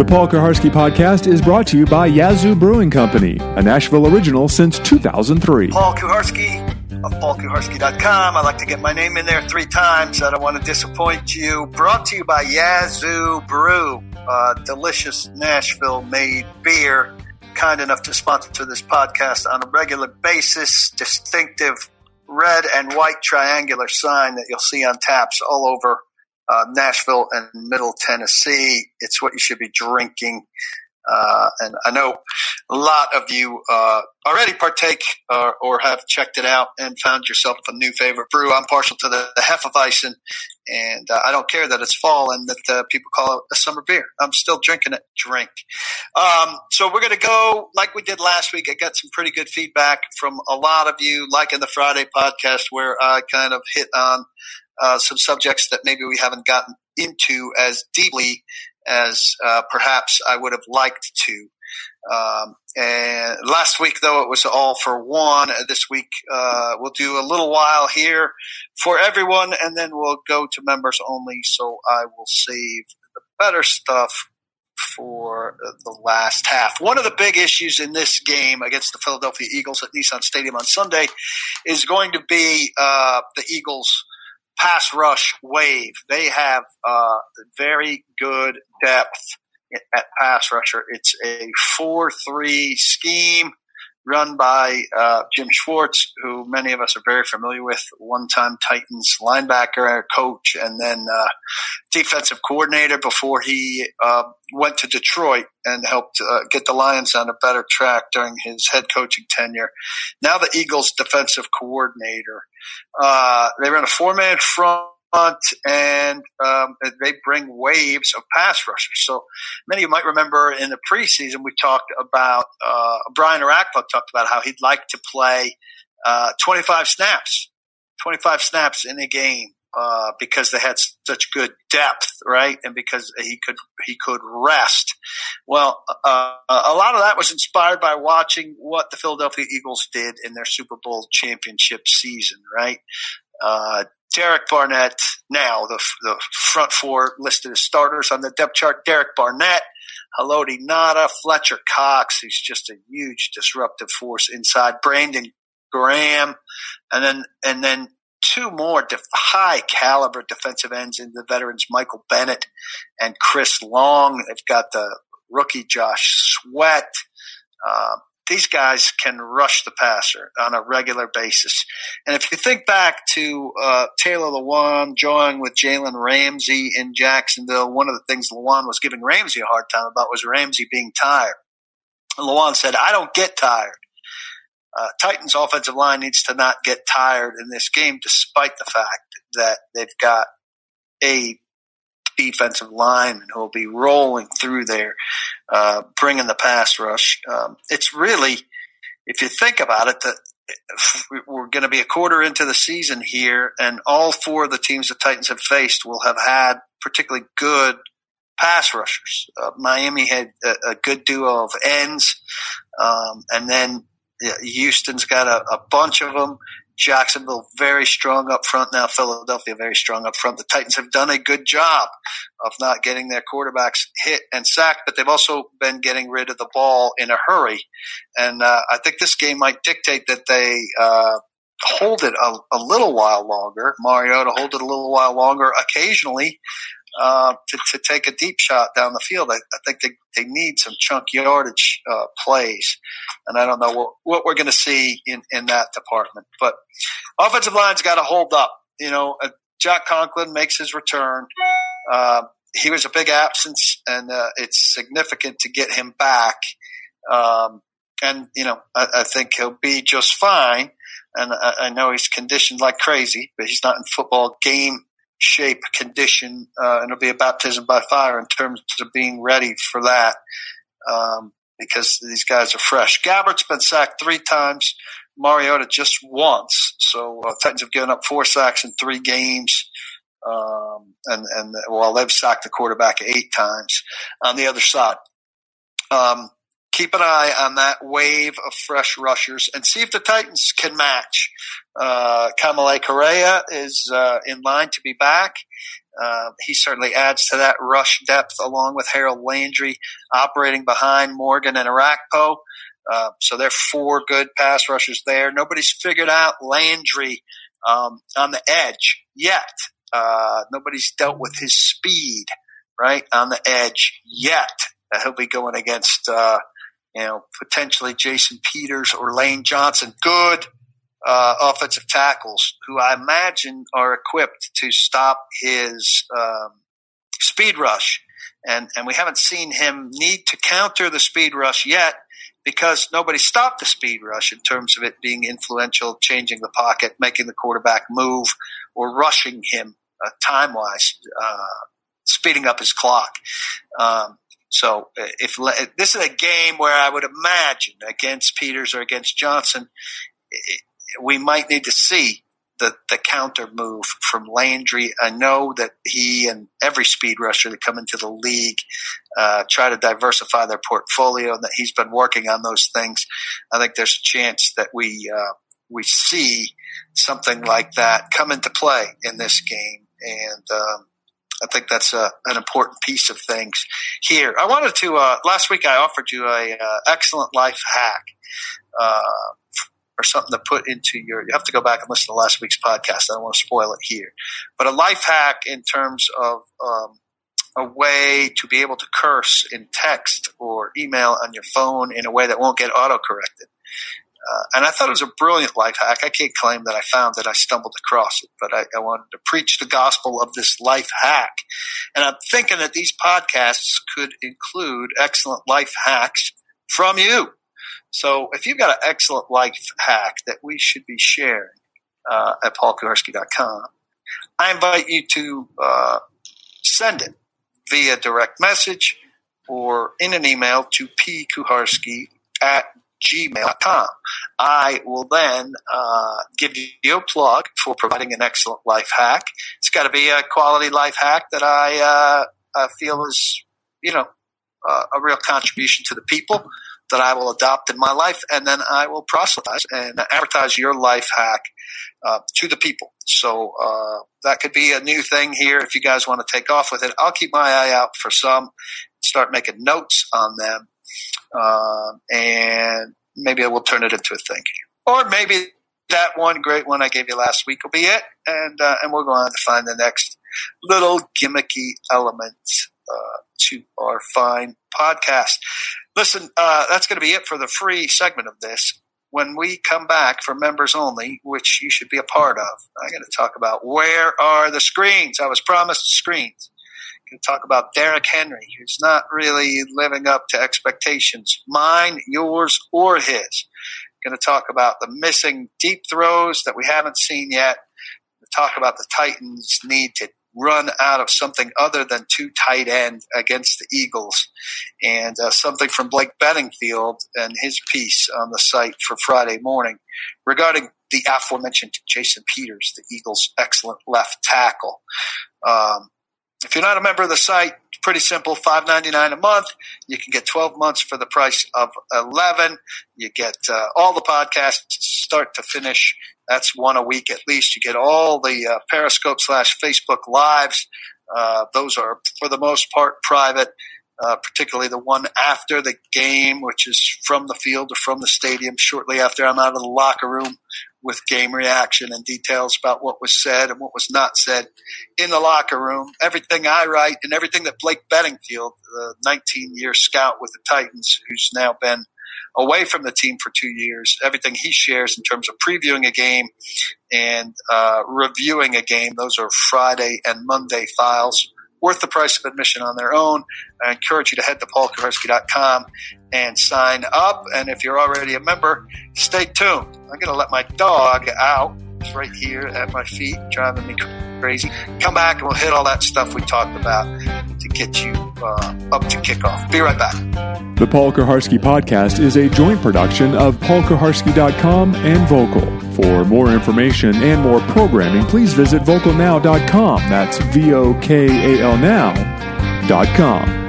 The Paul Kuharsky podcast is brought to you by Yazoo Brewing Company, a Nashville original since 2003. Paul Kuharsky of paulkuharsky.com. I like to get my name in there three times. I don't want to disappoint you. Brought to you by Yazoo Brew, delicious Nashville made beer. Kind enough to sponsor this podcast on a regular basis. Distinctive red and white triangular sign that you'll see on taps all over uh, Nashville and Middle Tennessee. It's what you should be drinking. Uh, and I know a lot of you uh, already partake uh, or have checked it out and found yourself a new favorite brew. I'm partial to the, the Hefeweizen, and uh, I don't care that it's fall and that uh, people call it a summer beer. I'm still drinking it. Drink. Um, so we're going to go like we did last week. I got some pretty good feedback from a lot of you, like in the Friday podcast where I kind of hit on uh, some subjects that maybe we haven't gotten into as deeply as uh, perhaps I would have liked to. Um, and last week, though, it was all for one. This week, uh, we'll do a little while here for everyone, and then we'll go to members only. So I will save the better stuff for the last half. One of the big issues in this game against the Philadelphia Eagles at Nissan Stadium on Sunday is going to be uh, the Eagles' pass rush wave. They have uh, very good depth at pass rusher. It's a 4 3 scheme run by uh, Jim Schwartz, who many of us are very familiar with, one time Titans linebacker coach and then uh, defensive coordinator before he uh, went to Detroit and helped uh, get the Lions on a better track during his head coaching tenure. Now the Eagles defensive coordinator. Uh, they run a four man front and um, they bring waves of pass rushers. So many of you might remember in the preseason we talked about uh, Brian Orakpo talked about how he'd like to play uh, 25 snaps, 25 snaps in a game. Uh, because they had such good depth, right, and because he could he could rest. Well, uh, a lot of that was inspired by watching what the Philadelphia Eagles did in their Super Bowl championship season, right? Uh, Derek Barnett now, the, the front four listed as starters on the depth chart. Derek Barnett, Haloti Ngata, Fletcher Cox, who's just a huge disruptive force inside. Brandon Graham, and then and then two more def- high caliber defensive ends in the veterans, Michael Bennett and Chris Long. They've got the rookie Josh Sweat. Uh, these guys can rush the passer on a regular basis. And if you think back to uh, Taylor Lewan joining with Jalen Ramsey in Jacksonville, one of the things Lewan was giving Ramsey a hard time about was Ramsey being tired. Lewan said, I don't get tired. Uh, Titans offensive line needs to not get tired in this game, despite the fact that they've got a defensive lineman who will be rolling through there, uh, bringing the pass rush. Um, it's really, if you think about it, that we're going to be a quarter into the season here, and all four of the teams the Titans have faced will have had particularly good pass rushers. Uh, Miami had a, a, good duo of ends, um, and then Houston's got a, a bunch of them. Jacksonville very strong up front now. Philadelphia very strong up front. The Titans have done a good job of not getting their quarterbacks hit and sacked, but they've also been getting rid of the ball in a hurry. And uh, I think this game might dictate that they uh, hold it a, a, little while longer. Mariota hold it a little while longer occasionally uh, to, to, take a deep shot down the field. I, I think they, they need some chunk yardage uh, plays, and I don't know what, what we're going to see in, in that department. But offensive line's got to hold up. You know, uh, Jack Conklin makes his return. Uh, he was a big absence, and uh, it's significant to get him back. Um, and you know, I, I, think he'll be just fine. And I, I know he's conditioned like crazy, but he's not in football game shape, condition, uh, and it'll be a baptism by fire in terms of being ready for that. Um, because these guys are fresh. Gabbert's been sacked three times. Mariota just once. So uh, Titans have given up four sacks in three games. Um, and, and while they've sacked the quarterback eight times on the other side. Um, keep an eye on that wave of fresh rushers and see if the Titans can match. Uh, Kamalei Correa is uh, in line to be back. Uh, he certainly adds to that rush depth along with Harold Landry operating behind Morgan and Orakpo. Uh, so there are four good pass rushers there. Nobody's figured out Landry um, on the edge yet. Uh, nobody's dealt with his speed right on the edge yet. he'll be going against uh, you know potentially Jason Peters or Lane Johnson. Good uh, offensive tackles who I imagine are equipped to stop his um, speed rush. And, and we haven't seen him need to counter the speed rush yet because nobody stopped the speed rush in terms of it being influential, changing the pocket, making the quarterback move, or rushing him uh, time wise, uh, speeding up his clock. Um, so uh, if, if, this is a game where I would imagine against Peters or against Johnson, we might need to see the, the counter move from Landry. I know that he and every speed rusher that come into the league uh, try to diversify their portfolio, and that he's been working on those things. I think there's a chance that we uh, we see something like that come into play in this game, and um, I think that's a, an important piece of things here. I wanted to uh, last week I offered you a uh, excellent life hack uh, or something to put into your. You have to go back and listen to last week's podcast. I don't want to spoil it here, but a life hack in terms of um, a way to be able to curse in text or email on your phone in a way that won't get auto corrected. Uh, and I thought it was a brilliant life hack. I can't claim that I found that I stumbled across it, but I, I, wanted to preach the gospel of this life hack. And I'm thinking that these podcasts could include excellent life hacks from you. So if you've got an excellent life hack that we should be sharing uh, at paulkuharsky.com, I invite you to uh, send it via direct message or in an email to pkuharsky at gmail.com. I will then uh, give you a plug for providing an excellent life hack. It's got to be a quality life hack that I uh, feel is, you know, uh, a real contribution to the people that I will adopt in my life, and then I will proselytize and advertise your life hack uh, to the people. So uh, that could be a new thing here if you guys want to take off with it. I'll keep my eye out for some, start making notes on them, uh, and maybe I will turn it into a thing. Or maybe that one great one I gave you last week will be it, and uh, and we'll go on to find the next little gimmicky element uh, to our fine podcast. Listen, uh, that's going to be it for the free segment of this. When we come back for members only, which you should be a part of, I'm going to talk about where are the screens. I was promised screens. To talk about Derrick Henry, who's not really living up to expectations, mine, yours, or his. Going to talk about the missing deep throws that we haven't seen yet. Talk about the Titans' need to run out of something other than two tight end against the Eagles, and uh, something from Blake Beddingfield and his piece on the site for Friday morning regarding the aforementioned Jason Peters, the Eagles' excellent left tackle. Um, if you're not a member of the site, pretty simple, five ninety nine a month. You can get twelve months for the price of eleven. You get uh, all the podcasts start to finish. That's one a week at least. You get all the uh, Periscope slash Facebook lives. Uh, those are for the most part private. Uh, particularly the one after the game, which is from the field or from the stadium shortly after I'm out of the locker room with game reaction and details about what was said and what was not said in the locker room. Everything I write and everything that Blake Beddingfield, the 19 year scout with the Titans, who's now been away from the team for two years, everything he shares in terms of previewing a game and uh, reviewing a game, those are Friday and Monday files worth the price of admission on their own. I encourage you to head to paulkuharsky.com and sign up. And if you're already a member, stay tuned. I'm going to let my dog out. It's right here at my feet, driving me crazy. Come back and we'll hit all that stuff we talked about get you uh, up to kickoff. Be right back. The Paul Kuharsky podcast is a joint production of paulkuharsky.com and Vokal. For more information and more programming, please visit vokalnow.com. That's V O K A L now.com.